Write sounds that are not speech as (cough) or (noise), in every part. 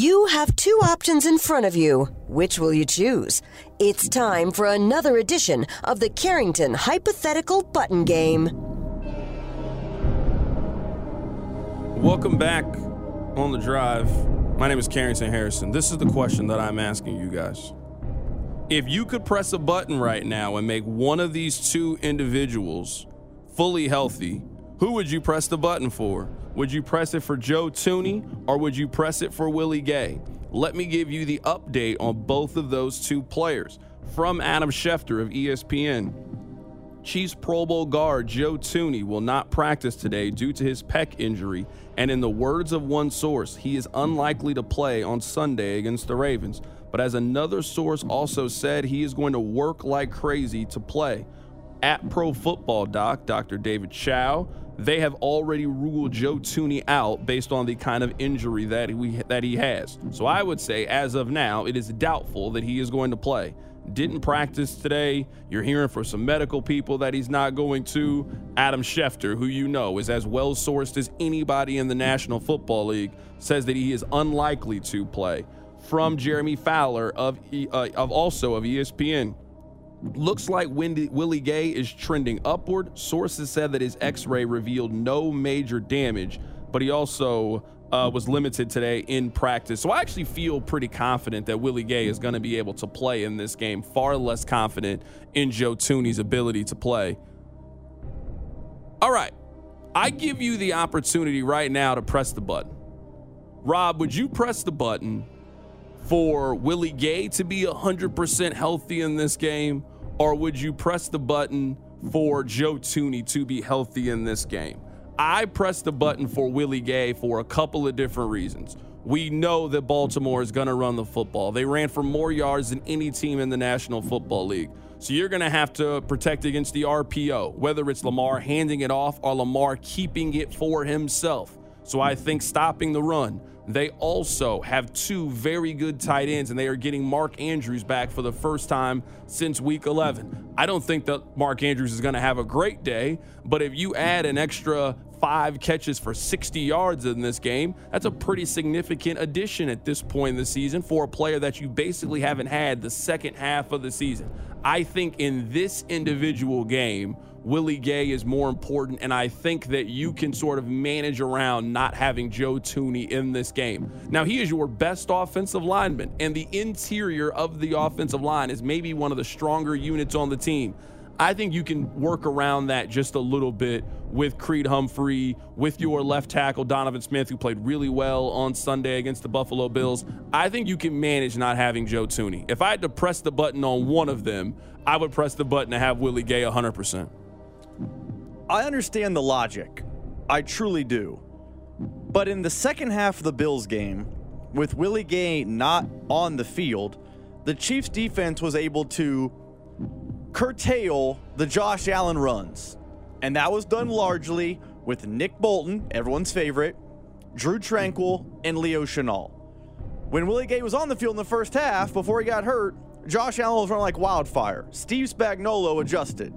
You have two options in front of you. Which will you choose? It's time for another edition of the Carrington Hypothetical Button Game. Welcome back on the drive. My name is Carrington Harrison. This is the question that I'm asking you guys. If you could press a button right now and make one of these two individuals fully healthy, who would you press the button for? Would you press it for Joe Thuney or would you press it for Willie Gay? Let me give you the update on both of those two players from Adam Schefter of ESPN. Chiefs Pro Bowl guard Joe Thuney will not practice today due to his pec injury, and in the words of one source, he is unlikely to play on Sunday against the Ravens. But as another source also said, he is going to work like crazy to play. At Pro Football Doc, Dr. David Chao, they have already ruled Joe Thuney out based on the kind of injury that he, that he has. So I would say, as of now, it is doubtful that he is going to play. Didn't practice today. You're hearing from some medical people that he's not going to. Adam Schefter, who you know is as well sourced as anybody in the National Football League, says that he is unlikely to play from Jeremy Fowler of uh, of also of ESPN. Looks like Wendy, Willie Gay is trending upward. Sources said that his X-ray revealed no major damage, but he also uh, was limited today in practice. So I actually feel pretty confident that Willie Gay is going to be able to play in this game. Far less confident in Joe Thuney's ability to play. All right, I give you the opportunity right now to press the button. Rob, would you press the button for Willie Gay to be 100% healthy in this game? Or would you press the button for Joe Thuney to be healthy in this game? I pressed the button for Willie Gay for a couple of different reasons. We know that Baltimore is going to run the football. They ran for more yards than any team in the National Football League. So you're going to have to protect against the RPO, whether it's Lamar handing it off or Lamar keeping it for himself. So I think stopping the run, they also have two very good tight ends, and they are getting Mark Andrews back for the first time since week 11. I don't think that Mark Andrews is going to have a great day, but if you add an extra five catches for 60 yards in this game, that's a pretty significant addition at this point in the season for a player that you basically haven't had the second half of the season. I think in this individual game, Willie Gay is more important, and I think that you can sort of manage around not having Joe Thuney in this game. Now, he is your best offensive lineman, and the interior of the offensive line is maybe one of the stronger units on the team. I think you can work around that just a little bit with Creed Humphrey, with your left tackle, Donovan Smith, who played really well on Sunday against the Buffalo Bills. I think you can manage not having Joe Thuney. If I had to press the button on one of them, I would press the button to have Willie Gay 100%. I understand the logic. I truly do. But in the second half of the Bills game, with Willie Gay not on the field, the Chiefs defense was able to curtail the Josh Allen runs. And that was done largely with Nick Bolton, everyone's favorite, Drew Tranquill, and Leo Chenal. When Willie Gay was on the field in the first half, before he got hurt, Josh Allen was running like wildfire. Steve Spagnuolo adjusted.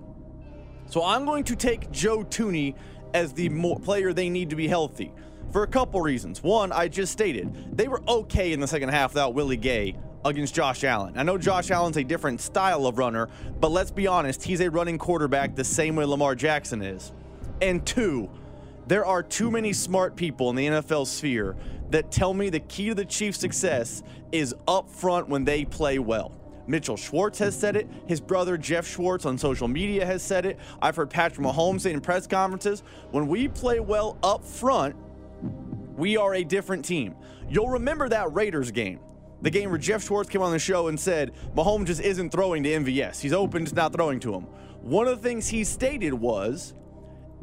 So I'm going to take Joe Thuney as the player they need to be healthy for a couple reasons. One, I just stated they were okay in the second half without Willie Gay against Josh Allen. I know Josh Allen's a different style of runner, but let's be honest, he's a running quarterback the same way Lamar Jackson is. And two, There are too many smart people in the NFL sphere that tell me the key to the Chiefs' success is up front when they play well. Mitchell Schwartz has said it. His brother Jeff Schwartz on social media has said it. I've heard Patrick Mahomes say in press conferences. When we play well up front, we are a different team. You'll remember that Raiders game. The game where Jeff Schwartz came on the show and said Mahomes just isn't throwing to MVS. He's open, just not throwing to him. One of the things he stated was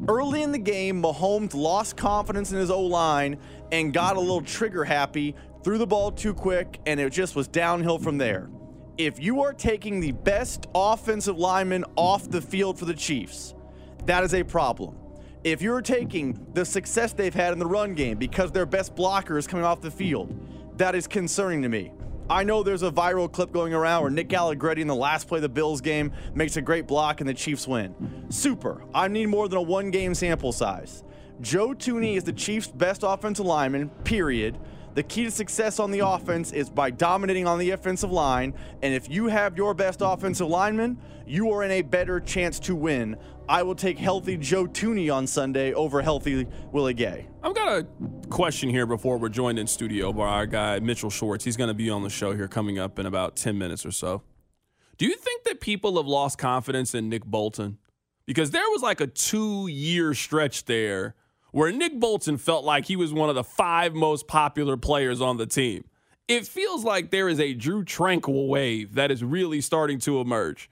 early in the game, Mahomes lost confidence in his O line and got a little trigger happy, threw the ball too quick, and it just was downhill from there. If you are taking the best offensive lineman off the field for the Chiefs, that is a problem. If you're taking the success they've had in the run game because their best blocker is coming off the field, that is concerning to me. I know there's a viral clip going around where Nick Allegretti in the last play of the Bills game makes a great block and the Chiefs win. Super. I need more than a one game sample size. Joe Thuney is the Chiefs' best offensive lineman, period. The key to success on the offense is by dominating on the offensive line. And if you have your best offensive lineman, you are in a better chance to win. I will take healthy Joe Thuney on Sunday over healthy Willie Gay. I've got a question here before we're joined in studio by our guy Mitchell Schwartz. He's going to be on the show here coming up in about 10 minutes or so. Do you think that people have lost confidence in Nick Bolton? Because there was like a two year stretch there where Nick Bolton felt like he was one of the five most popular players on the team. It feels like there is a Drew Tranquill wave that is really starting to emerge.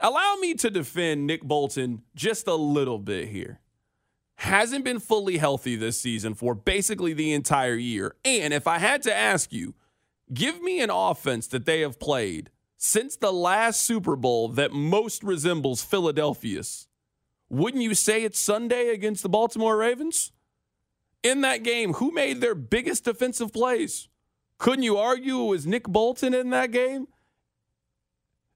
Allow me to defend Nick Bolton just a little bit here. Hasn't been fully healthy this season for basically the entire year. And if I had to ask you, give me an offense that they have played since the last Super Bowl that most resembles Philadelphia's wouldn't you say it's Sunday against the Baltimore Ravens? In that game, who made their biggest defensive plays? Couldn't you argue it was Nick Bolton in that game?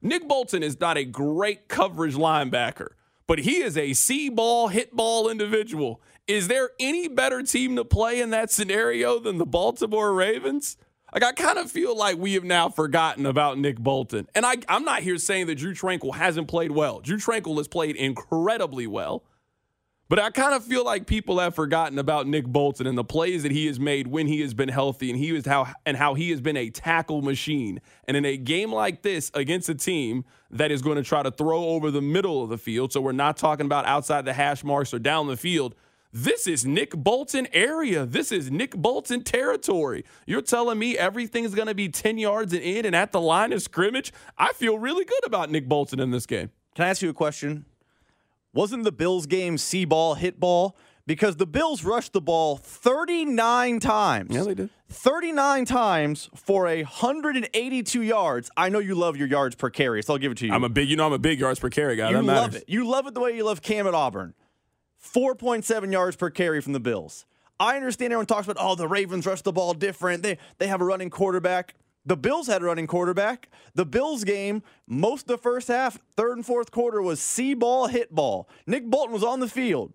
Nick Bolton is not a great coverage linebacker, but he is a see ball, hit ball individual. Is there any better team to play in that scenario than the Baltimore Ravens? Like I kind of feel like we have now forgotten about Nick Bolton. And I, I'm not here saying that Drew Tranquill hasn't played well. Drew Tranquill has played incredibly well. But I kind of feel like people have forgotten about Nick Bolton and the plays that he has made when he has been healthy and he was how and how he has been a tackle machine. And in a game like this against a team that is going to try to throw over the middle of the field, so we're not talking about outside the hash marks or down the field, this is Nick Bolton area. This is Nick Bolton territory. You're telling me everything's going to be 10 yards and in and at the line of scrimmage? I feel really good about Nick Bolton in this game. Can I ask you a question? Wasn't the Bills game see ball, hit ball? Because the Bills rushed the ball 39 times. Yeah, they did. 39 times for a 182 yards. I know you love your yards per carry, so I'll give it to you. I'm a big, you know, I'm a big yards per carry guy. you that love matters. it. You love it the way you love Cam at Auburn. 4.7 yards per carry from the Bills. I understand everyone talks about, oh, the Ravens rush the ball different. They they have a running quarterback. The Bills had a running quarterback. The Bills game, most of the first half, third and fourth quarter was C ball, hit ball. Nick Bolton was on the field.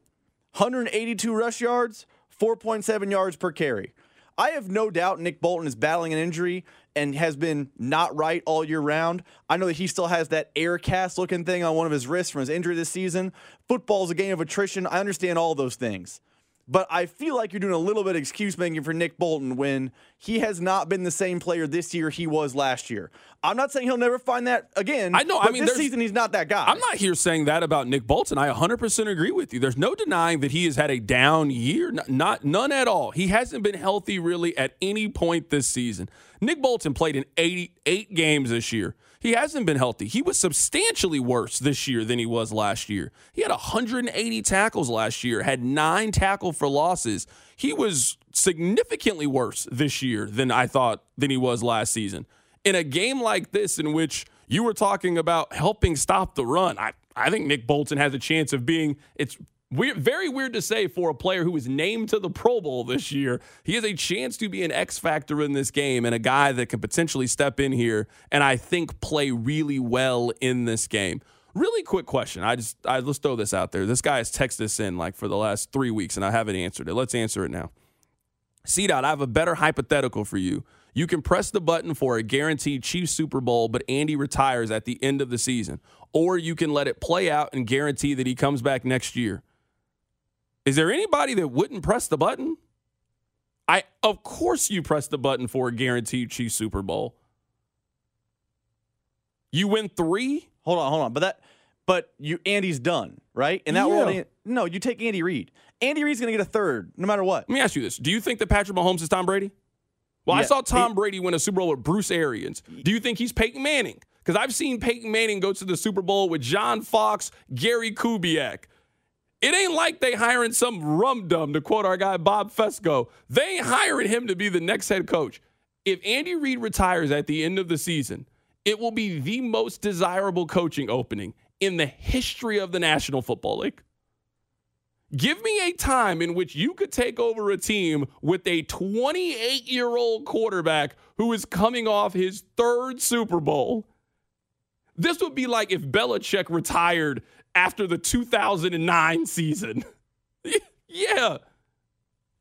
182 rush yards, 4.7 yards per carry. I have no doubt Nick Bolton is battling an injury and has been not right all year round. I know that he still has that air cast looking thing on one of his wrists from his injury this season. Football is a game of attrition. I understand all those things. But I feel like you're doing a little bit of excuse making for Nick Bolton when he has not been the same player this year he was last year. I'm not saying he'll never find that again. I know, I mean, this season he's not that guy. I'm not here saying that about Nick Bolton. I 100% agree with you. There's no denying that he has had a down year, N- not none at all. He hasn't been healthy really at any point this season. Nick Bolton played in 88 games this year. He hasn't been healthy. He was substantially worse this year than he was last year. He had 180 tackles last year, had 9 tackle for losses. He was significantly worse this year than I thought than he was last season in a game like this in which you were talking about helping stop the run, I, I think Nick Bolton has a chance of being it's weird, very weird to say for a player who was named to the Pro Bowl this year. He has a chance to be an X factor in this game and a guy that can potentially step in here and I think play really well in this game. Really quick question. I just I let's throw this out there. This guy has texted this in like for the last three weeks and I haven't answered it. Let's answer it now. C dot, I have a better hypothetical for you. You can press the button for a guaranteed Chiefs Super Bowl, but Andy retires at the end of the season. Or you can let it play out and guarantee that he comes back next year. Is there anybody that wouldn't press the button? I of course you press the button for a guaranteed Chiefs Super Bowl. You win three. Hold on, hold on. But that, but you Andy's done, right? and that Yeah. world, no, you take Andy Reid. Andy Reid's gonna get a third, no matter what. Let me ask you this: Do you think that Patrick Mahomes is Tom Brady? Well, I saw Tom he- Brady win a Super Bowl with Bruce Arians. Do you think he's Peyton Manning? Because I've seen Peyton Manning go to the Super Bowl with John Fox, Gary Kubiak. It ain't like they hiring some rum dum to quote our guy Bob Fescoe. They ain't hiring him to be the next head coach. If Andy Reid retires at the end of the season, it will be the most desirable coaching opening in the history of the National Football League. Give me a time in which you could take over a team with a 28 year old quarterback who is coming off his third Super Bowl. This would be like if Belichick retired after the 2009 season. (laughs) yeah.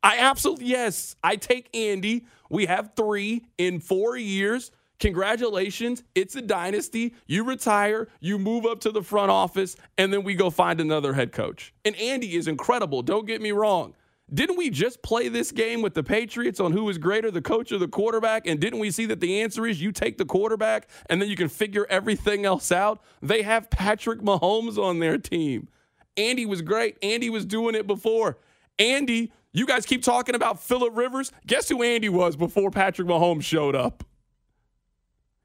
I absolutely, yes. I take Andy. We have three in four years. Congratulations. It's a dynasty. You retire, you move up to the front office, and then we go find another head coach. And Andy is incredible. Don't get me wrong. Didn't we just play this game with the Patriots on who is greater, the coach or the quarterback? And didn't we see that the answer is you take the quarterback and then you can figure everything else out? They have Patrick Mahomes on their team. Andy was great. Andy was doing it before. Andy, you guys keep talking about Philip Rivers. Guess who Andy was before Patrick Mahomes showed up?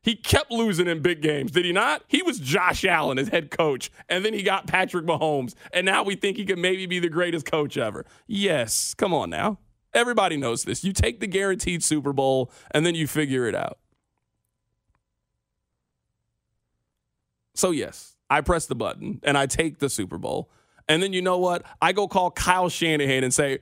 He kept losing in big games, did he not? He was Josh Allen as head coach, and then he got Patrick Mahomes, and now we think he could maybe be the greatest coach ever. Yes, come on now. Everybody knows this. You take the guaranteed Super Bowl, and then you figure it out. So, yes, I press the button and I take the Super Bowl. And then you know what? I go call Kyle Shanahan and say,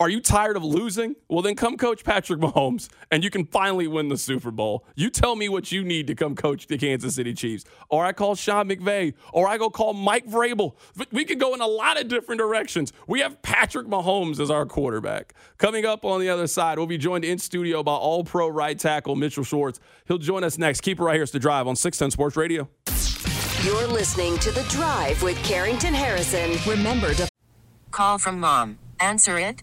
Are you tired of losing? Well, then come coach Patrick Mahomes and you can finally win the Super Bowl. You tell me what you need to come coach the Kansas City Chiefs. Or I call Sean McVay. Or I go call Mike Vrabel. We could go in a lot of different directions. We have Patrick Mahomes as our quarterback. Coming up on the other side, we'll be joined in studio by all pro right tackle Mitchell Schwartz. He'll join us next. Keep it right here. It's The Drive on 610 Sports Radio. You're listening to The Drive with Carrington Harrison. Remember to Call from mom. Answer it.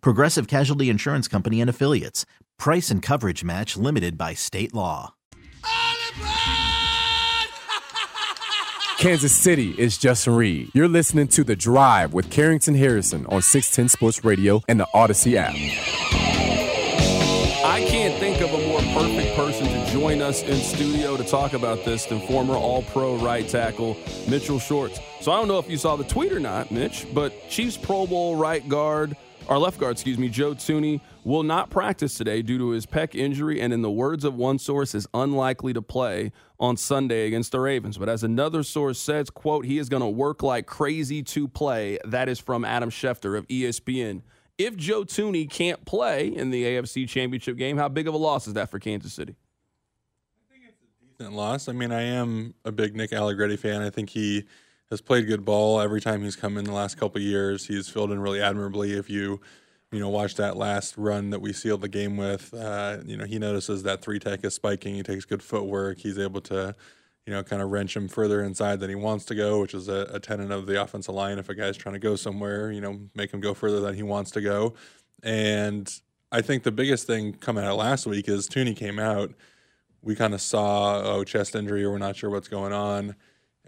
Progressive Casualty Insurance Company and Affiliates. Price and coverage match limited by state law. (laughs) Kansas City is Justin Reid. You're listening to The Drive with Carrington Harrison on 610 Sports Radio and the Odyssey app. I can't think of a more perfect person to join us in studio to talk about this than former All Pro right tackle Mitchell Schwartz. So I don't know if you saw the tweet or not, Mitch, but Chiefs Pro Bowl right guard, our left guard, excuse me, Joe Thuney, will not practice today due to his pec injury, and in the words of one source, is unlikely to play on Sunday against the Ravens. But as another source says, quote, he is going to work like crazy to play. That is from Adam Schefter of ESPN. If Joe Thuney can't play in the AFC Championship game, how big of a loss is that for Kansas City? I think it's a decent loss. I mean, I am a big Nick Allegretti fan. I think he has played good ball every time he's come in the last couple years. He's filled in really admirably. If you you know, watch that last run that we sealed the game with. Uh, you know, he notices that three tech is spiking. He takes good footwork. He's able to, you know, kind of wrench him further inside than he wants to go, which is a, a tenet of the offensive line. If a guy's trying to go somewhere, you know, make him go further than he wants to go. And I think the biggest thing coming out last week is Thuney came out. We kind of saw, oh, chest injury, or we're not sure what's going on.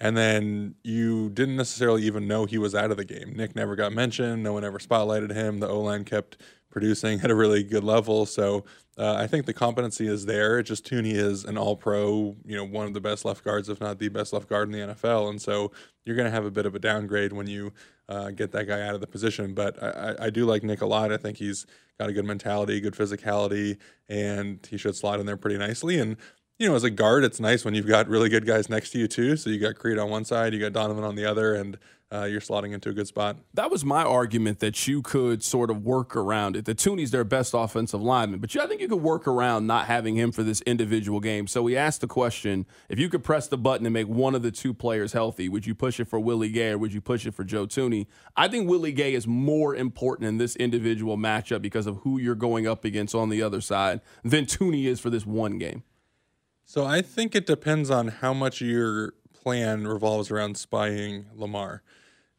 And then you didn't necessarily even know he was out of the game. Nick never got mentioned. No one ever spotlighted him. The O line kept producing at a really good level. So uh, I think the competency is there. It just Thuney is an all pro, you know, one of the best left guards, if not the best left guard in the NFL. And so you're going to have a bit of a downgrade when you uh, get that guy out of the position. But I, I do like Nick a lot. I think he's got a good mentality, good physicality, and he should slot in there pretty nicely. And you know, as a guard, it's nice when you've got really good guys next to you too. So you got Creed on one side, you got Donovan on the other, and uh, you're slotting into a good spot. That was my argument that you could sort of work around it. The Thuney's their best offensive lineman, but I think you could work around not having him for this individual game. So we asked the question: If you could press the button and make one of the two players healthy, would you push it for Willie Gay or would you push it for Joe Thuney? I think Willie Gay is more important in this individual matchup because of who you're going up against on the other side than Thuney is for this one game. So I think it depends on how much your plan revolves around spying Lamar.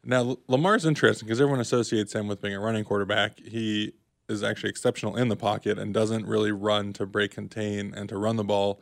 Now, Lamar's interesting because everyone associates him with being a running quarterback. He is actually exceptional in the pocket and doesn't really run to break contain and to run the ball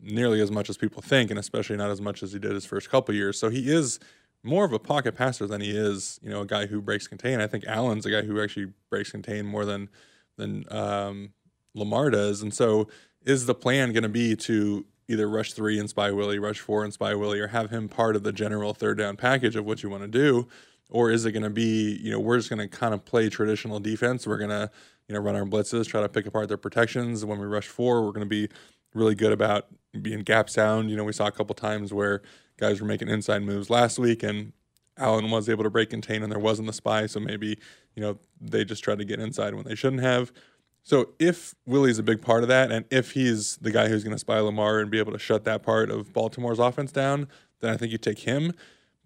nearly as much as people think, and especially not as much as he did his first couple years. So he is more of a pocket passer than he is, you know, a guy who breaks contain. I think Allen's a guy who actually breaks contain more than than um, Lamar does. And so, is the plan going to be to either rush three and spy Willie, rush four and spy Willie, or have him part of the general third down package of what you want to do? Or is it going to be, you know, we're just going to kind of play traditional defense. We're going to, you know, run our blitzes, try to pick apart their protections. When we rush four, we're going to be really good about being gap sound. You know, we saw a couple times where guys were making inside moves last week and Allen was able to break contain and there wasn't the spy. So maybe, you know, they just tried to get inside when they shouldn't have. So if Willie's a big part of that, and if he's the guy who's going to spy Lamar and be able to shut that part of Baltimore's offense down, then I think you take him.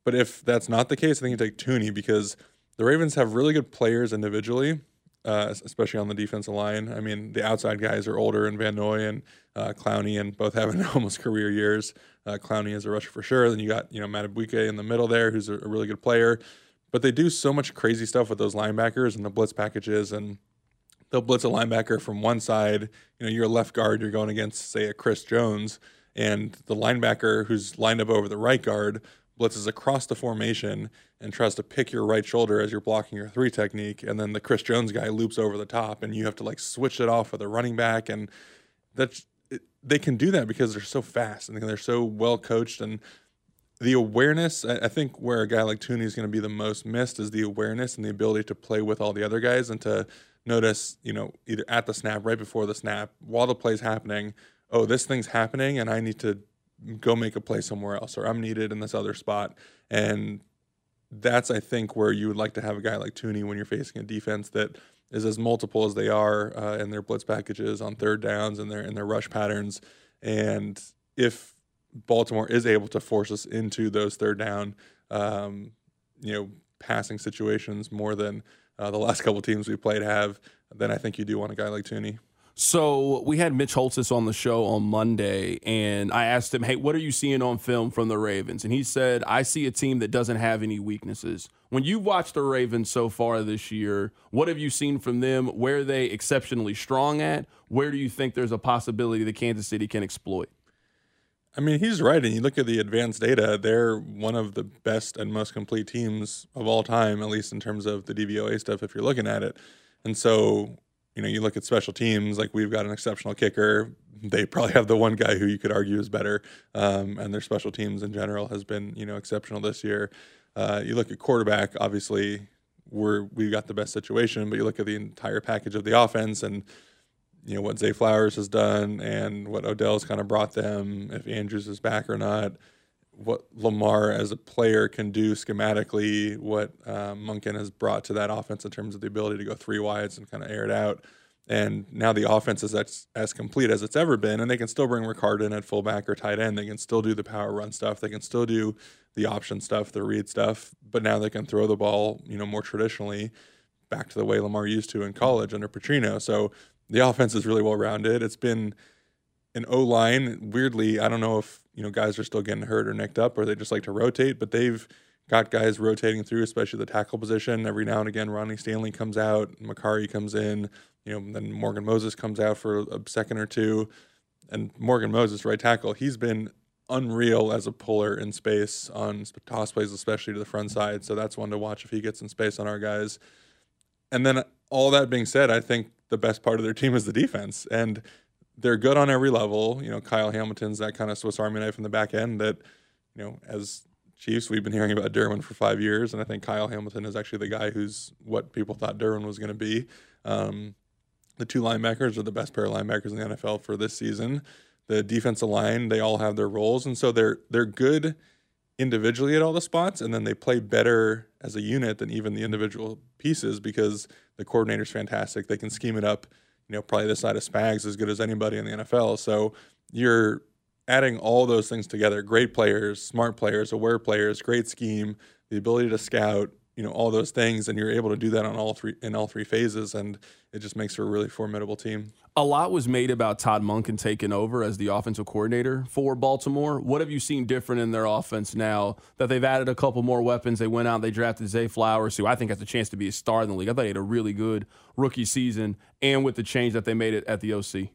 But if that's not the case, I think you take Thuney because the Ravens have really good players individually, uh, especially on the defensive line. I mean, the outside guys are older, and Van Noy and uh, Clowney, and both having (laughs) almost career years. Uh, Clowney is a rusher for sure. Then you got you know Madubuike in the middle there, who's a, a really good player. But they do so much crazy stuff with those linebackers and the blitz packages and they'll blitz a linebacker from one side. You know, you're a left guard, you're going against, say, a Chris Jones, and the linebacker who's lined up over the right guard blitzes across the formation and tries to pick your right shoulder as you're blocking your three technique. And then the Chris Jones guy loops over the top, and you have to like switch it off with a running back. And that's, they can do that because they're so fast and they're so well coached. And the awareness, I think, where a guy like Thuney is going to be the most missed is the awareness and the ability to play with all the other guys and to notice, you know, either at the snap, right before the snap, while the play's happening, oh, this thing's happening and I need to go make a play somewhere else or I'm needed in this other spot. And that's, I think, where you would like to have a guy like Thuney when you're facing a defense that is as multiple as they are uh, in their blitz packages on third downs and their in their rush patterns. And if Baltimore is able to force us into those third down, um, you know, passing situations more than uh, the last couple teams we played have, then I think you do want a guy like Thuney. So we had Mitch Holthus on the show on Monday, and I asked him, "Hey, what are you seeing on film from the Ravens?" And he said, "I see a team that doesn't have any weaknesses." When you've watched the Ravens so far this year, what have you seen from them? Where are they exceptionally strong at? Where do you think there's a possibility that Kansas City can exploit? I mean, he's right. And you look at the advanced data, they're one of the best and most complete teams of all time, at least in terms of the DVOA stuff, if you're looking at it. And so, you know, you look at special teams, like we've got an exceptional kicker. They probably have the one guy who you could argue is better. Um, and their special teams in general has been, you know, exceptional this year. Uh, you look at quarterback, obviously, we're, we've got the best situation, but you look at the entire package of the offense and, you know what Zay Flowers has done and what Odell's kind of brought them, if Andrews is back or not, what Lamar as a player can do schematically, what um, Monken has brought to that offense in terms of the ability to go three wides and kind of air it out. And now the offense is as, as complete as it's ever been, and they can still bring Ricard in at fullback or tight end. They can still do the power run stuff. They can still do the option stuff, the read stuff. But now they can throw the ball, you know, more traditionally back to the way Lamar used to in college under Petrino. So the offense is really well rounded. It's been an O line. Weirdly, I don't know if you know guys are still getting hurt or nicked up, or they just like to rotate, but they've got guys rotating through, especially the tackle position. Every now and again, Ronnie Stanley comes out, Mekari comes in, you know, then Morgan Moses comes out for a second or two. And Morgan Moses, right tackle, he's been unreal as a puller in space on toss plays, especially to the front side. So that's one to watch if he gets in space on our guys. And then all that being said, I think the best part of their team is the defense. And they're good on every level. You know, Kyle Hamilton's that kind of Swiss Army knife in the back end that, you know, as Chiefs, we've been hearing about Derwin for five years, and I think Kyle Hamilton is actually the guy who's what people thought Derwin was going to be. Um, the two linebackers are the best pair of linebackers in the NFL for this season. The defensive line, they all have their roles, and so they're they're good individually at all the spots, and then they play better as a unit than even the individual pieces because the coordinator's fantastic. They can scheme it up, you know, probably this side of Spags as good as anybody in the NFL. So you're adding all those things together great players, smart players, aware players, great scheme, the ability to scout, you know, all those things, and you're able to do that on all three in all three phases, and it just makes for a really formidable team. A lot was made about Todd Monken taking over as the offensive coordinator for Baltimore. What have you seen different in their offense now that they've added a couple more weapons? They went out, they drafted Zay Flowers, who I think has a chance to be a star in the league. I thought he had a really good rookie season, and with the change that they made it at the OC.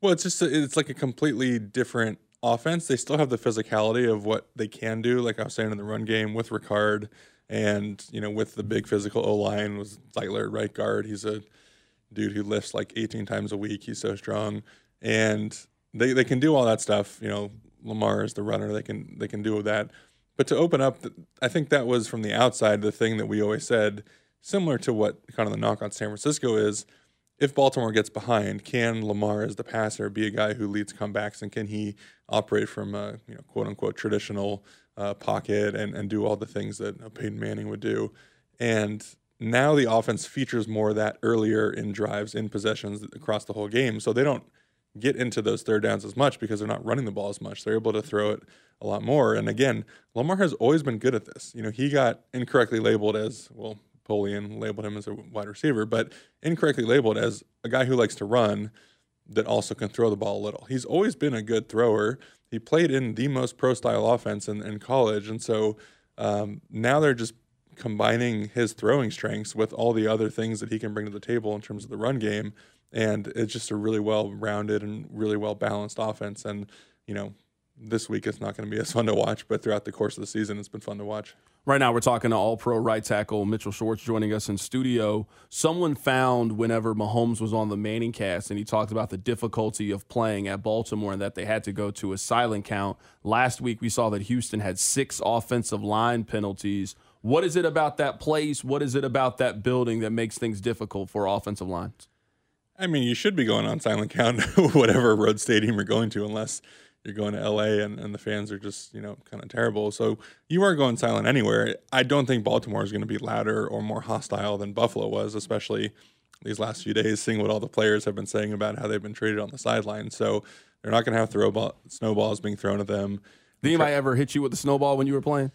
Well, it's just a, it's like a completely different offense. They still have the physicality of what they can do, like I was saying in the run game with Ricard, and you know with the big physical O line was Zeitler right guard. He's a dude who lifts like 18 times a week. He's so strong, and they they can do all that stuff. You know, Lamar is the runner. They can they can do that. But to open up, I think that was from the outside the thing that we always said, similar to what kind of the knock on San Francisco is if Baltimore gets behind, can Lamar as the passer be a guy who leads comebacks and can he operate from a you know quote unquote traditional uh, pocket and, and do all the things that a Peyton Manning would do? And now the offense features more of that earlier in drives, in possessions across the whole game. So they don't get into those third downs as much because they're not running the ball as much. They're able to throw it a lot more. And again, Lamar has always been good at this. You know, he got incorrectly labeled as, well, Polian labeled him as a wide receiver, but incorrectly labeled as a guy who likes to run that also can throw the ball a little. He's always been a good thrower. He played in the most pro style offense in, in college. And so um, now they're just combining his throwing strengths with all the other things that he can bring to the table in terms of the run game. And it's just a really well rounded and really well balanced offense. And, you know, this week it's not going to be as (laughs) fun to watch, but throughout the course of the season, it's been fun to watch. Right now, we're talking to All Pro right tackle Mitchell Schwartz joining us in studio. Someone found whenever Mahomes was on the Manning cast, and he talked about the difficulty of playing at Baltimore and that they had to go to a silent count. Last week, we saw that Houston had six offensive line penalties. What is it about that place? What is it about that building that makes things difficult for offensive lines? I mean, you should be going on silent count, (laughs) whatever road stadium you're going to, unless you're going to LA and, and the fans are just, you know, kind of terrible. So you are going silent anywhere. I don't think Baltimore is going to be louder or more hostile than Buffalo was, especially these last few days, seeing what all the players have been saying about how they've been treated on the sideline. So they're not going to have throw ball, snowballs being thrown at them. Did anybody ever hit you with a snowball when you were playing?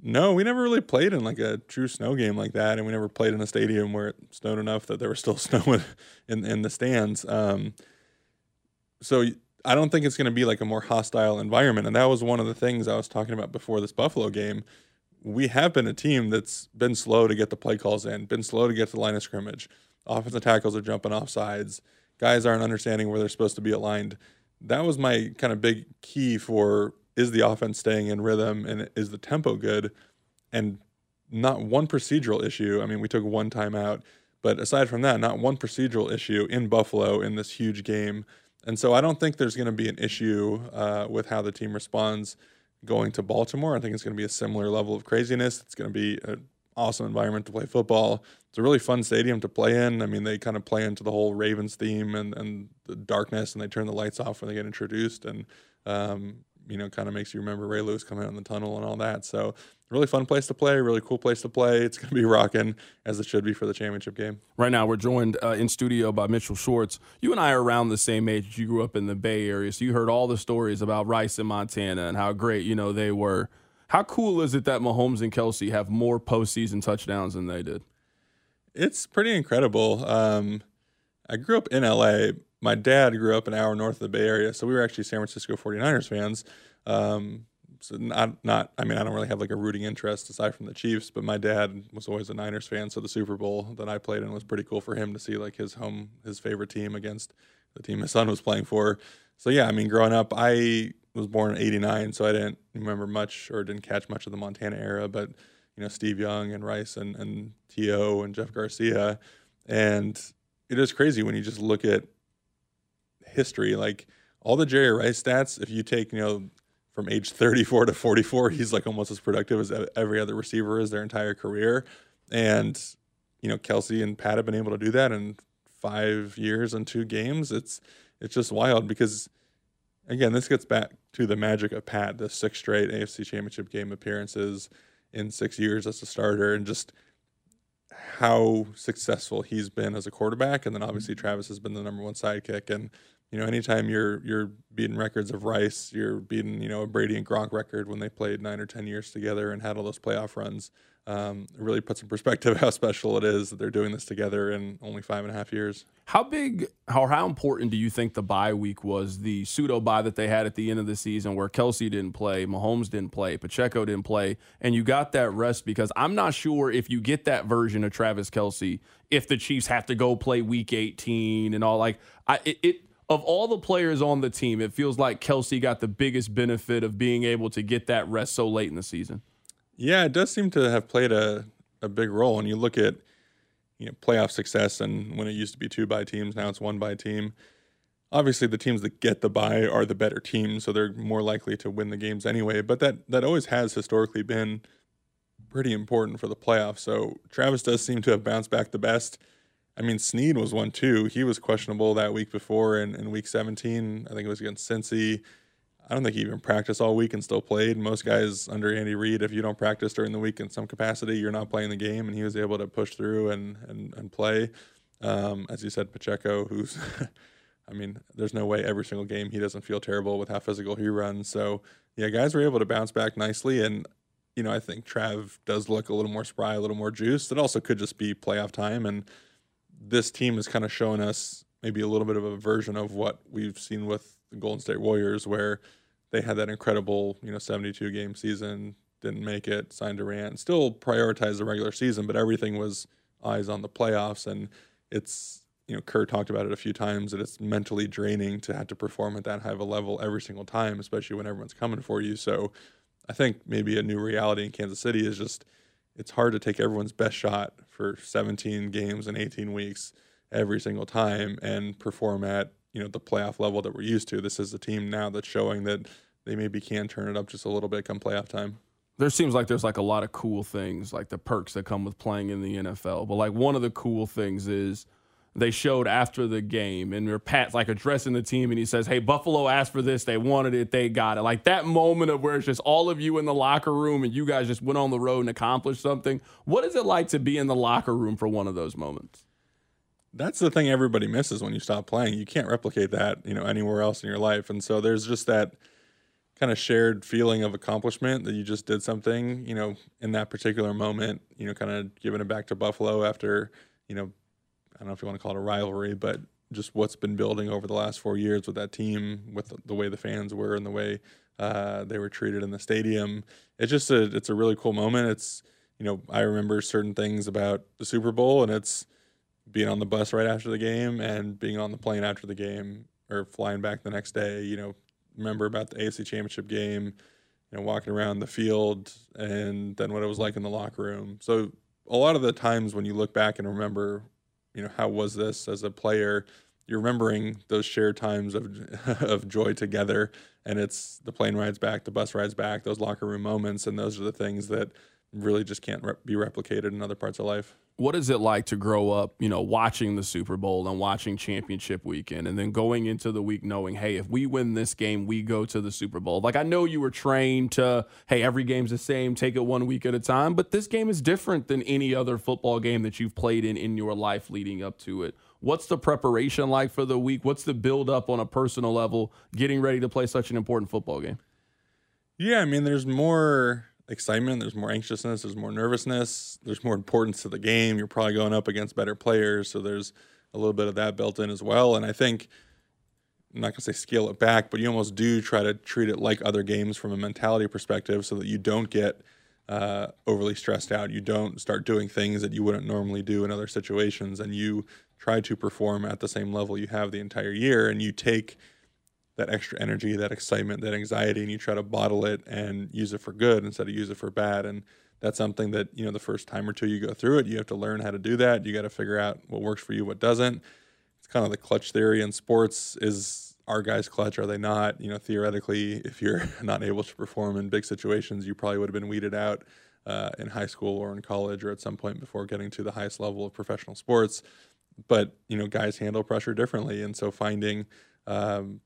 No, we never really played in like a true snow game like that, and we never played in a stadium where it snowed enough that there was still (laughs) snow in in the stands. Um, so I don't think it's going to be like a more hostile environment. And that was one of the things I was talking about before this Buffalo game. We have been a team that's been slow to get the play calls in, been slow to get to the line of scrimmage. Offensive tackles are jumping off sides. Guys aren't understanding where they're supposed to be aligned. That was my kind of big key for is the offense staying in rhythm and is the tempo good? And not one procedural issue. I mean, we took one timeout, but aside from that, not one procedural issue in Buffalo in this huge game and so I don't think there's going to be an issue uh, with how the team responds going to Baltimore. I think it's going to be a similar level of craziness. It's going to be an awesome environment to play football. It's a really fun stadium to play in. I mean, they kind of play into the whole Ravens theme and, and the darkness, and they turn the lights off when they get introduced. And um, you know, kind of makes you remember Ray Lewis coming out in the tunnel and all that. So, really fun place to play, really cool place to play. It's going to be rocking as it should be for the championship game. Right now, we're joined uh, in studio by Mitchell Schwartz. You and I are around the same age. You grew up in the Bay Area, so you heard all the stories about Rice and Montana and how great you know they were. How cool is it that Mahomes and Kelce have more postseason touchdowns than they did? It's pretty incredible. Um, I grew up in LA. My dad grew up an hour north of the Bay Area, so we were actually San Francisco 49ers fans. Um, so not not I mean I don't really have like a rooting interest aside from the Chiefs, but my dad was always a Niners fan, so the Super Bowl that I played in was pretty cool for him to see like his home his favorite team against the team his son was playing for. So yeah, I mean growing up I was born in 89, so I didn't remember much or didn't catch much of the Montana era, but you know Steve Young and Rice and and T.O. and Jeff Garcia and it is crazy when you just look at history like all the Jerry Rice stats if you take you know from age 34 to 44, he's like almost as productive as every other receiver is their entire career. And, you know, Kelce and Pat have been able to do that in five years and two games. It's it's just wild because again, this gets back to the magic of Pat, the six straight AFC championship game appearances in six years as a starter and just how successful he's been as a quarterback. And then obviously mm-hmm. Travis has been the number one sidekick. And you know, anytime you're you're beating records of Rice, you're beating you know a Brady and Gronk record when they played nine or ten years together and had all those playoff runs. Um, it really puts in perspective (laughs) how special it is that they're doing this together in only five and a half years. How big, how how important do you think the bye week was? The pseudo bye that they had at the end of the season, where Kelce didn't play, Mahomes didn't play, Pacheco didn't play, and you got that rest because I'm not sure if you get that version of Travis Kelce if the Chiefs have to go play Week 18 and all. Like, I it, it of all the players on the team, it feels like Kelce got the biggest benefit of being able to get that rest so late in the season. Yeah, it does seem to have played a, a big role. And you look at you know playoff success, and when it used to be two bye teams, now it's one bye team. Obviously, the teams that get the bye are the better teams, so they're more likely to win the games anyway. But that that always has historically been pretty important for the playoffs. So Travis does seem to have bounced back the best. I mean, Sneed was one too. He was questionable that week before in, in week 17. I think it was against Cincy. I don't think he even practiced all week and still played. Most guys under Andy Reid, if you don't practice during the week in some capacity, you're not playing the game. And he was able to push through and and, and play. Um, as you said, Pacheco, who's, (laughs) I mean, there's no way every single game he doesn't feel terrible with how physical he runs. So yeah, guys were able to bounce back nicely. And you know, I think Trav does look a little more spry, a little more juiced. It also could just be playoff time and this team is kind of showing us maybe a little bit of a version of what we've seen with the Golden State Warriors, where they had that incredible, you know, 72 game season, didn't make it, signed Durant, still prioritized the regular season, but everything was eyes on the playoffs. And it's, you know, Kerr talked about it a few times that it's mentally draining to have to perform at that high of a level every single time, especially when everyone's coming for you. So I think maybe a new reality in Kansas City is just it's hard to take everyone's best shot for 17 games and 18 weeks every single time and perform at you know the playoff level that we're used to. This is a team now that's showing that they maybe can turn it up just a little bit come playoff time. There seems like there's like a lot of cool things, like the perks that come with playing in the NFL. But like one of the cool things is they showed after the game, and Pat's like addressing the team, and he says, "Hey, Buffalo asked for this. They wanted it. They got it." Like that moment of where it's just all of you in the locker room, and you guys just went on the road and accomplished something. What is it like to be in the locker room for one of those moments? That's the thing everybody misses when you stop playing. You can't replicate that, you know, anywhere else in your life, and so there's just that kind of shared feeling of accomplishment that you just did something, you know, in that particular moment. You know, kind of giving it back to Buffalo after you know I don't know if you want to call it a rivalry, but just what's been building over the last four years with that team, with the way the fans were and the way uh, they were treated in the stadium. It's just a it's a really cool moment. It's you know I remember certain things about the Super Bowl, and it's being on the bus right after the game and being on the plane after the game or flying back the next day. You know, remember about the AFC Championship game. You know, walking around the field and then what it was like in the locker room. So a lot of the times when you look back and remember you know, how was this as a player? You're remembering those shared times of (laughs) of joy together, and it's the plane rides back, the bus rides back, those locker room moments, and those are the things that really just can't re- be replicated in other parts of life. What is it like to grow up, you know, watching the Super Bowl and watching championship weekend and then going into the week knowing, hey, if we win this game, we go to the Super Bowl? Like, I know you were trained to, hey, every game's the same, take it one week at a time, but this game is different than any other football game that you've played in in your life leading up to it. What's the preparation like for the week? What's the build up on a personal level getting ready to play such an important football game? Yeah, I mean, there's more excitement, there's more anxiousness, there's more nervousness, there's more importance to the game. You're probably going up against better players, so there's a little bit of that built in as well. And I think I'm not to say scale it back, but you almost do try to treat it like other games from a mentality perspective so that you don't get uh, overly stressed out. You don't start doing things that you wouldn't normally do in other situations, and you try to perform at the same level you have the entire year. And you take that extra energy, that excitement, that anxiety, and you try to bottle it and use it for good instead of use it for bad. And that's something that you know the first time or two you go through it, you have to learn how to do that. You got to figure out what works for you, what doesn't. It's kind of the clutch theory in sports: is are guys clutch? Are they not? You know, theoretically, if you're (laughs) not able to perform in big situations, you probably would have been weeded out uh, in high school or in college or at some point before getting to the highest level of professional sports. But you know, guys handle pressure differently, and so finding um,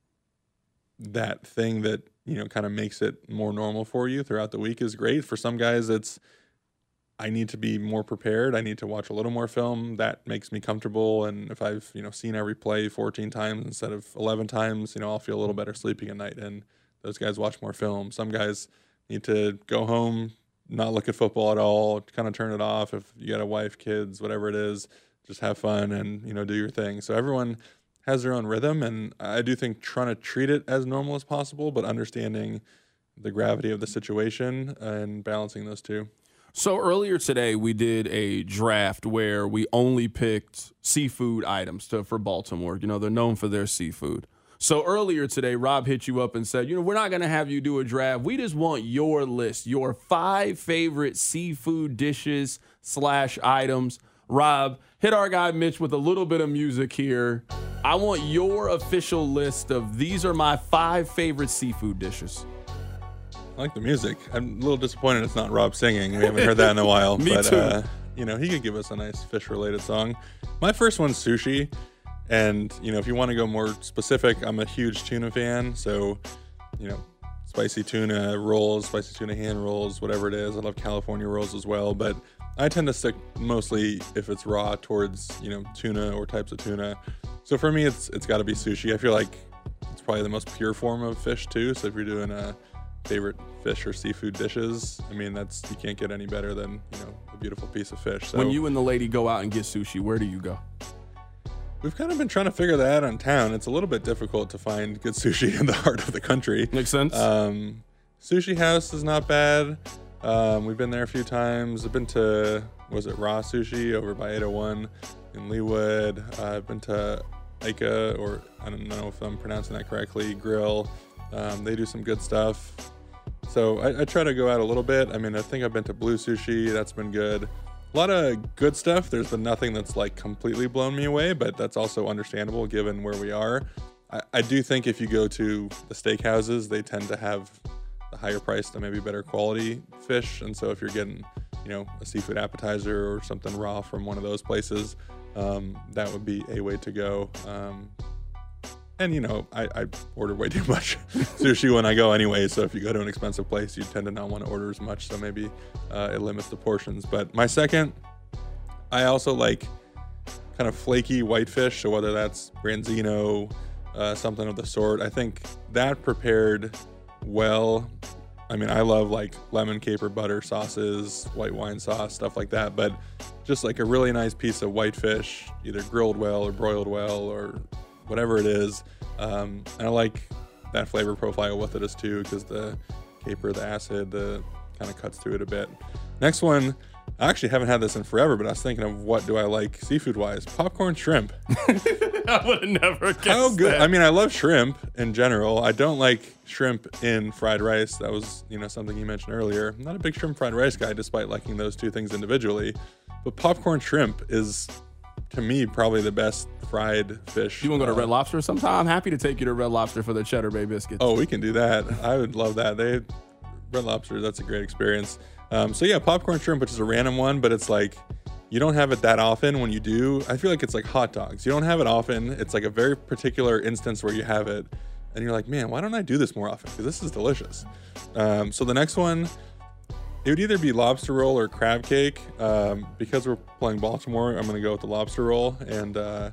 that thing that you know kind of makes it more normal for you throughout the week is great. For some guys, it's I need to be more prepared. I need to watch a little more film. That makes me comfortable. And if I've you know seen every play 14 times instead of 11 times, you know I'll feel a little better sleeping at night. And those guys watch more film. Some guys need to go home, not look at football at all, kind of turn it off. If you got a wife, kids, whatever it is, just have fun and you know do your thing. So everyone has their own rhythm, and I do think trying to treat it as normal as possible, but understanding the gravity of the situation and balancing those two. So earlier today, we did a draft where we only picked seafood items to, for Baltimore. You know, they're known for their seafood. So earlier today, Rob hit you up and said, you know, we're not going to have you do a draft. We just want your list, your five favorite seafood dishes slash items. Rob, hit our guy Mitch with a little bit of music here. I want your official list of these are my five favorite seafood dishes. I like the music. I'm a little disappointed it's not Rob singing. We haven't heard that in a while. (laughs) Me but, too. Uh, you know, he could give us a nice fish related song. My first one's sushi. And, you know, if you want to go more specific, I'm a huge tuna fan. So, you know, spicy tuna rolls, spicy tuna hand rolls, whatever it is. I love California rolls as well. But I tend to stick mostly, if it's raw, towards, you know, tuna or types of tuna. So for me, it's it's got to be sushi. I feel like it's probably the most pure form of fish, too. So if you're doing a favorite fish or seafood dishes. I mean, that's you can't get any better than you know a beautiful piece of fish. So when you and the lady go out and get sushi, where do you go? we've kind of been trying to figure that out in town. It's a little bit difficult to find good (laughs) sushi in the heart of the country. Makes sense. Um, sushi House is not bad. Um, we've been there a few times. I've been to was it Raw Sushi over by 801 in Leawood. Uh, I've been to Aika or I don't know if I'm pronouncing that correctly. Grill. Um, they do some good stuff. So I, I, try to go out a little bit. I mean, I think I've been to Blue Sushi. That's been good. A lot of good stuff. There's been nothing that's like completely blown me away, but that's also understandable given where we are. I, I do think if you go to the steakhouses, they tend to have the higher priced and maybe better quality fish. And so if you're getting, you know, a seafood appetizer or something raw from one of those places, um, that would be a way to go. Um, and you know, I, I, order way (laughs) too much sushi when I go anyway. So if you go to an expensive place, you tend to not want to order as much. So maybe uh, it limits the portions. But my second, I also like kind of flaky whitefish. So whether that's branzino, uh, something of the sort, I think that prepared well. I mean, I love like lemon caper butter sauces, white wine sauce, stuff like that. But just like a really nice piece of whitefish, either grilled well or broiled well or whatever it is. Um, and I like that flavor profile with it as too, because the caper, the acid, the kind of cuts through it a bit. Next one, I actually haven't had this in forever, but I was thinking of what do I like seafood wise? Popcorn shrimp. (laughs) I would have never guessed How good? that. I mean, I love shrimp in general. I don't like shrimp in fried rice. That was, you know, something you mentioned earlier. I'm not a big shrimp fried rice guy, despite liking those two things individually. But popcorn shrimp is, to me, probably the best fried fish. You want to go to Red Lobster sometime? I'm happy to take you to Red Lobster for the Cheddar Bay biscuits. Oh, we can do that. I would love that. They Red Lobster. That's a great experience. Um, so yeah, popcorn shrimp, which is a random one, but it's like you don't have it that often. When you do, I feel like it's like hot dogs. You don't have it often. It's like a very particular instance where you have it, and you're like, man, why don't I do this more often? Because this is delicious. Um, so the next one, it would either be lobster roll or crab cake. Um, because we're playing Baltimore, I'm gonna go with the lobster roll, and uh,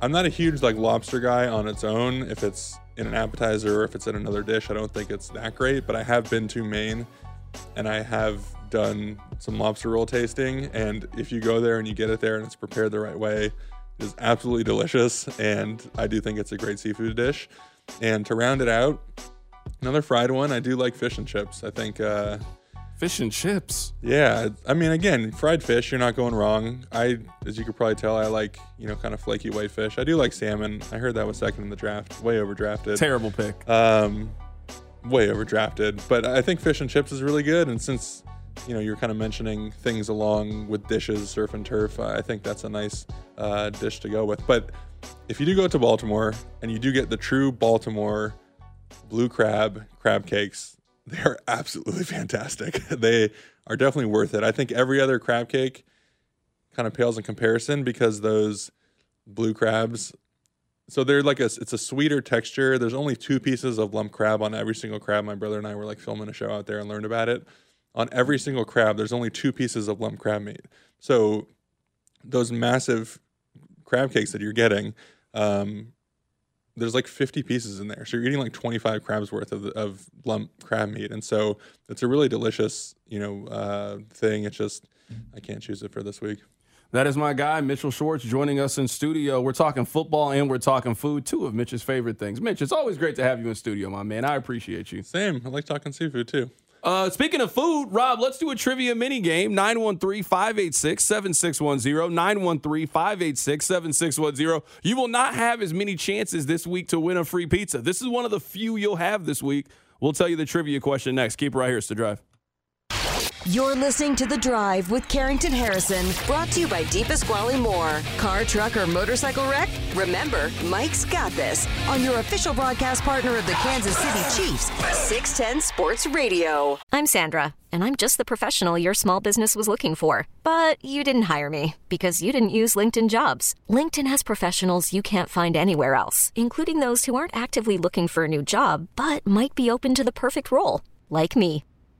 I'm not a huge like lobster guy on its own. If it's in an appetizer or if it's in another dish, I don't think it's that great. But I have been to Maine and I have done some lobster roll tasting. And if you go there and you get it there and it's prepared the right way, it is absolutely delicious. And I do think it's a great seafood dish. And to round it out, another fried one. I do like fish and chips. I think. Uh, Fish and chips. yeah, I mean, again, fried fish, you're not going wrong. I, as you could probably tell, I like, you know, kind of flaky white fish. I do like salmon. I heard that was second in the draft, way overdrafted. Terrible pick. Um, way overdrafted. But I think fish and chips is really good. And since, you know, you're kind of mentioning things along with dishes, surf and turf, I think that's a nice uh, dish to go with. But if you do go to Baltimore and you do get the true Baltimore blue crab crab cakes, (laughs) they are absolutely fantastic. (laughs) they are definitely worth it. I think every other crab cake kind of pales in comparison because those blue crabs so they're like a it's a sweeter texture. There's only two pieces of lump crab on every single crab. My brother and I were like filming a show out there and learned about it. On every single crab, there's only two pieces of lump crab meat. So those massive crab cakes that you're getting, um, there's like 50 pieces in there. So you're eating like 25 crabs worth of, of lump crab meat. And so it's a really delicious, you know, uh, thing. It's just, I can't choose it for this week. That is my guy, Mitchell Schwartz, joining us in studio. We're talking football and we're talking food, two of Mitch's favorite things. Mitch, it's always great to have you in studio, my man. I appreciate you. Same. I like talking seafood too. Uh, speaking of food, Rob, let's do a trivia mini game. 913-586-7610. 913-586-7610. You will not have as many chances this week to win a free pizza. This is one of the few you'll have this week. We'll tell you the trivia question next. Keep it right here. It's the drive. You're listening to The Drive with Carrington Harrison, brought to you by DiPasquale Moore. Car, truck, or motorcycle wreck? Remember, Mike's got this on your official broadcast partner of the Kansas City Chiefs, 610 Sports Radio. I'm Sandra, and I'm just the professional your small business was looking for. But you didn't hire me because you didn't use LinkedIn jobs. LinkedIn has professionals you can't find anywhere else, including those who aren't actively looking for a new job but might be open to the perfect role, like me.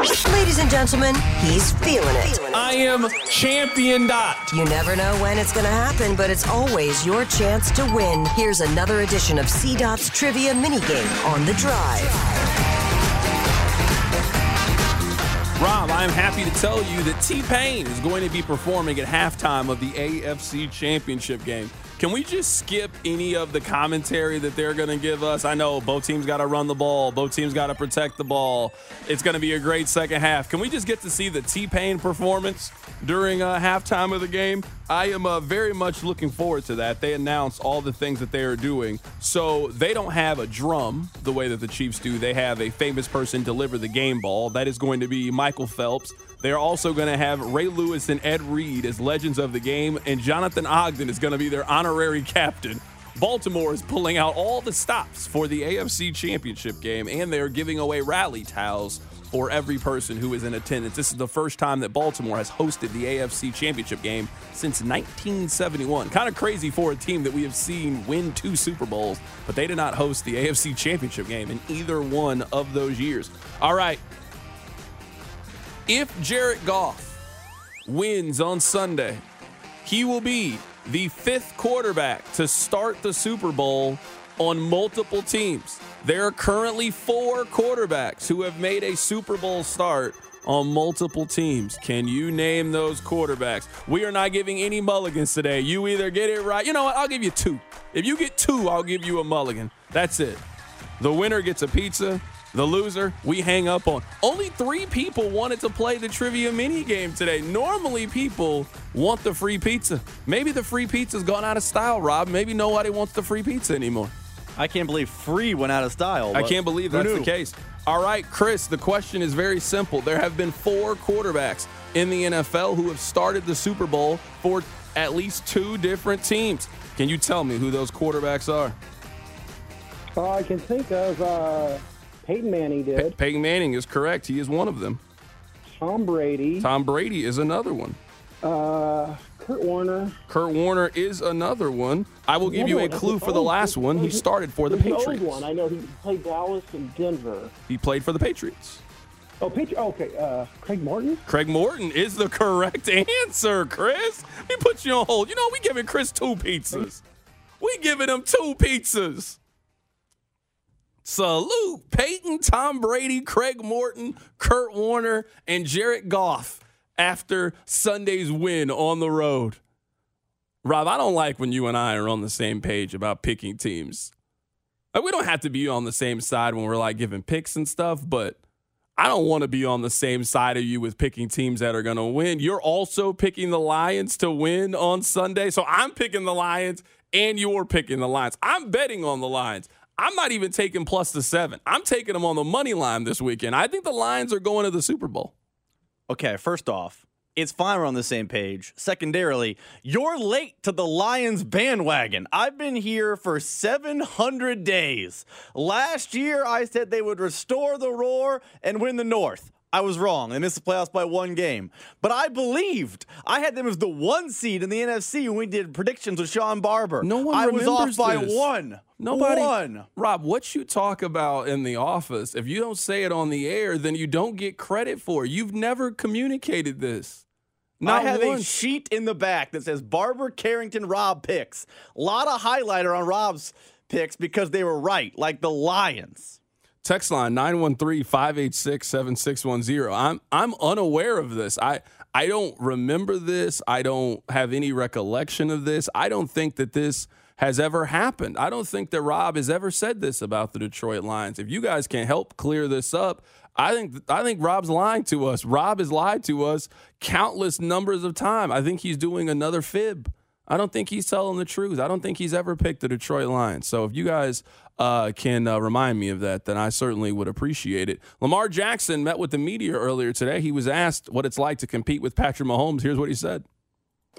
Ladies and gentlemen, he's feeling it. I am champion dot. You never know when it's going to happen, but it's always your chance to win. Here's another edition of C Dot's Trivia Minigame on the Drive. Rob, I'm happy to tell you that T Pain is going to be performing at halftime of the AFC Championship game. Can we just skip any of the commentary that they're going to give us? I know both teams got to run the ball, both teams got to protect the ball. It's going to be a great second half. Can we just get to see the T Pain performance during uh, halftime of the game? I am uh, very much looking forward to that. They announced all the things that they are doing. So they don't have a drum the way that the Chiefs do. They have a famous person deliver the game ball. That is going to be Michael Phelps. They're also going to have Ray Lewis and Ed Reed as legends of the game, and Jonathan Ogden is going to be their honorary captain. Baltimore is pulling out all the stops for the AFC Championship game, and they're giving away rally towels for every person who is in attendance. This is the first time that Baltimore has hosted the AFC Championship game since 1971. Kind of crazy for a team that we have seen win two Super Bowls, but they did not host the AFC Championship game in either one of those years. All right, if Jared Goff wins on Sunday, he will be the fifth quarterback to start the Super Bowl on multiple teams. There are currently four quarterbacks who have made a Super Bowl start on multiple teams. Can you name those quarterbacks? We are not giving any mulligans today. You either get it right. You know what? I'll give you two. If you get two, I'll give you a mulligan. That's it. The winner gets a pizza. The loser, we hang up on. Only three people wanted to play the trivia mini game today. Normally, people want the free pizza. Maybe the free pizza's gone out of style, Rob. Maybe nobody wants the free pizza anymore. I can't believe free went out of style. I can't believe that's the case. All right, Chris, the question is very simple. There have been four quarterbacks in the NFL who have started the Super Bowl for at least two different teams. Can you tell me who those quarterbacks are? Uh, I can think of uh, Peyton Manning Pey- did. Peyton Manning is correct. He is one of them. Tom Brady. Tom Brady is another one. Uh, Kurt Warner. Kurt Warner is another one. I will give you a clue for the Oh, last one. He started for the there's old Patriots. one. I know he played Dallas and Denver. He played for the Patriots. Oh, Patri- Okay, uh, Craig Morton. Craig Morton is the (laughs) correct answer, Chris. We put you on hold. You know, we giving Chris two pizzas. We giving him two pizzas. Salute Peyton, Tom Brady, Craig Morton, Kurt Warner, and Jared Goff after Sunday's win on the road. Rob, I don't like when you and I are on the same page about picking teams. Like, we don't have to be on the same side when we're like giving picks and stuff, but I don't want to be on the same side of you with picking teams that are going to win. You're also picking the Lions to win on Sunday. So I'm picking the Lions and you're picking the Lions. I'm betting on the Lions. I'm not even taking plus the seven. I'm taking them on the money line this weekend. I think the Lions are going to the Super Bowl. Okay, first off, it's fine we're on the same page. Secondarily, you're late to the Lions bandwagon. I've been here for 700 days. Last year, I said they would restore the roar and win the North. I was wrong. They missed the playoffs by one game. But I believed. I had them as the one seed in the NFC when we did predictions with Sean Barber. No one I was off by this. one. Nobody. One. Rob, what you talk about in the office, if you don't say it on the air, then you don't get credit for it. You've never communicated this. Not I have once. a sheet in the back that says Barber Carrington Rob picks. A lot of highlighter on Rob's picks because they were right, like the Lions. Text line 913-586-7610. I'm I'm unaware of this. I I don't remember this. I don't have any recollection of this. I don't think that this has ever happened. I don't think that Rob has ever said this about the Detroit Lions. If you guys can help clear this up, I think I think Rob's lying to us. Rob has lied to us countless numbers of time. I think he's doing another fib. I don't think he's telling the truth. I don't think he's ever picked the Detroit Lions. So if you guys uh, can uh, remind me of that, then I certainly would appreciate it. Lamar Jackson met with the media earlier today. He was asked what it's like to compete with Patrick Mahomes. Here's what he said.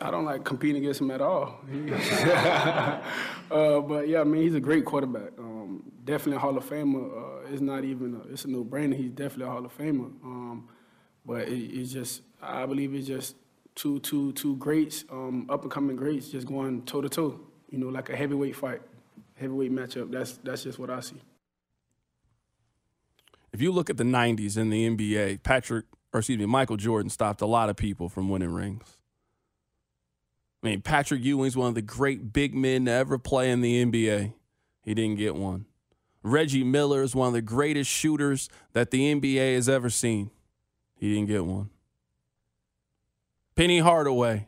I don't like competing against him at all. (laughs) Uh, but yeah, I mean, he's a great quarterback. Um, definitely a Hall of Famer. Uh, it's not even a, it's a no brainer. He's definitely a Hall of Famer. Um, but it, it's just I believe it's just two two two greats, um, up and coming greats, just going toe to toe. You know, like a heavyweight fight, heavyweight matchup. That's that's just what I see. If you look at the 90s in the NBA, Patrick, or excuse me, Michael Jordan stopped a lot of people from winning rings. I mean, Patrick Ewing's one of the great big men to ever play in the NBA. He didn't get one. Reggie Miller is one of the greatest shooters that the NBA has ever seen. He didn't get one. Penny Hardaway.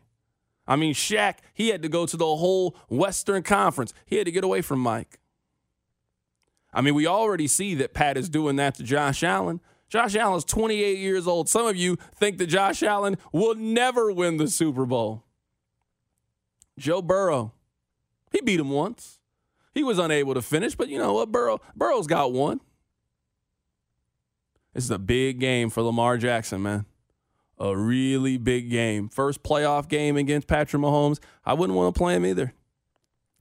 I mean, Shaq, he had to go to the whole Western Conference. He had to get away from Mike. I mean, we already see that Pat is doing that to Josh Allen. Josh Allen's 28 years old. Some of you think that Josh Allen will never win the Super Bowl. Joe Burrow, he beat him once. He was unable to finish, but you know what? Burrow, Burrow's got one. This is a big game for Lamar Jackson, man. A really big game. First playoff game against Patrick Mahomes. I wouldn't want to play him either.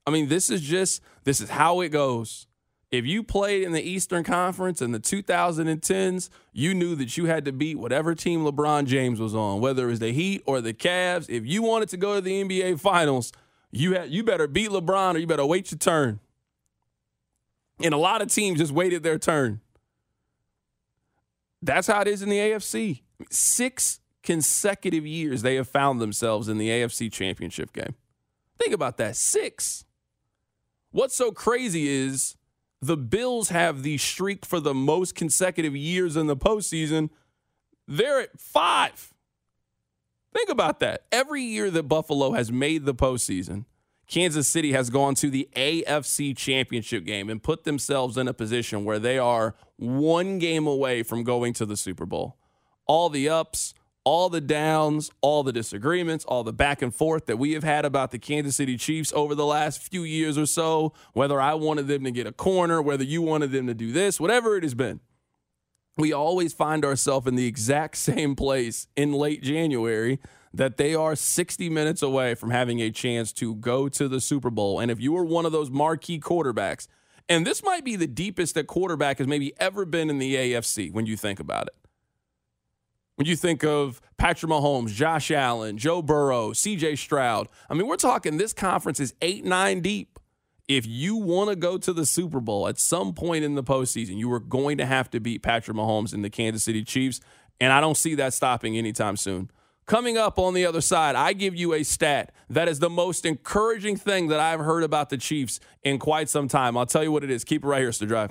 I mean, this is just this is how it goes. If you played in the Eastern Conference in the 2010s, you knew that you had to beat whatever team LeBron James was on, whether it was the Heat or the Cavs. If you wanted to go to the NBA Finals, you had you better beat LeBron or you better wait your turn. And a lot of teams just waited their turn. That's how it is in the AFC. Six consecutive years they have found themselves in the AFC Championship game. Think about that. Six. What's so crazy is the Bills have the streak for the most consecutive years in the postseason. They're at five. Think about that. Every year that Buffalo has made the postseason, Kansas City has gone to the AFC championship game and put themselves in a position where they are one game away from going to the Super Bowl. All the ups, all the downs, all the disagreements, all the back and forth that we have had about the Kansas City Chiefs over the last few years or so, whether I wanted them to get a corner, whether you wanted them to do this, whatever it has been, we always find ourselves in the exact (laughs) same place in late January that they are 60 minutes away from having a chance to go to the Super Bowl. And if you were one of those marquee quarterbacks, and this might be the deepest that quarterback has maybe ever been in the AFC when you think about it. When you think of Patrick Mahomes, Josh Allen, Joe Burrow, CJ Stroud, I mean, we're talking this conference is eight, nine deep. If you want to go to the Super Bowl at some point in the postseason, you are going to have to beat Patrick Mahomes and the Kansas City Chiefs. And I don't see that stopping anytime soon. Coming up on the other side, I give you a stat that is the most encouraging thing that I've heard about the Chiefs in quite some time. I'll tell you what it is. Keep it right here, Mr. Drive.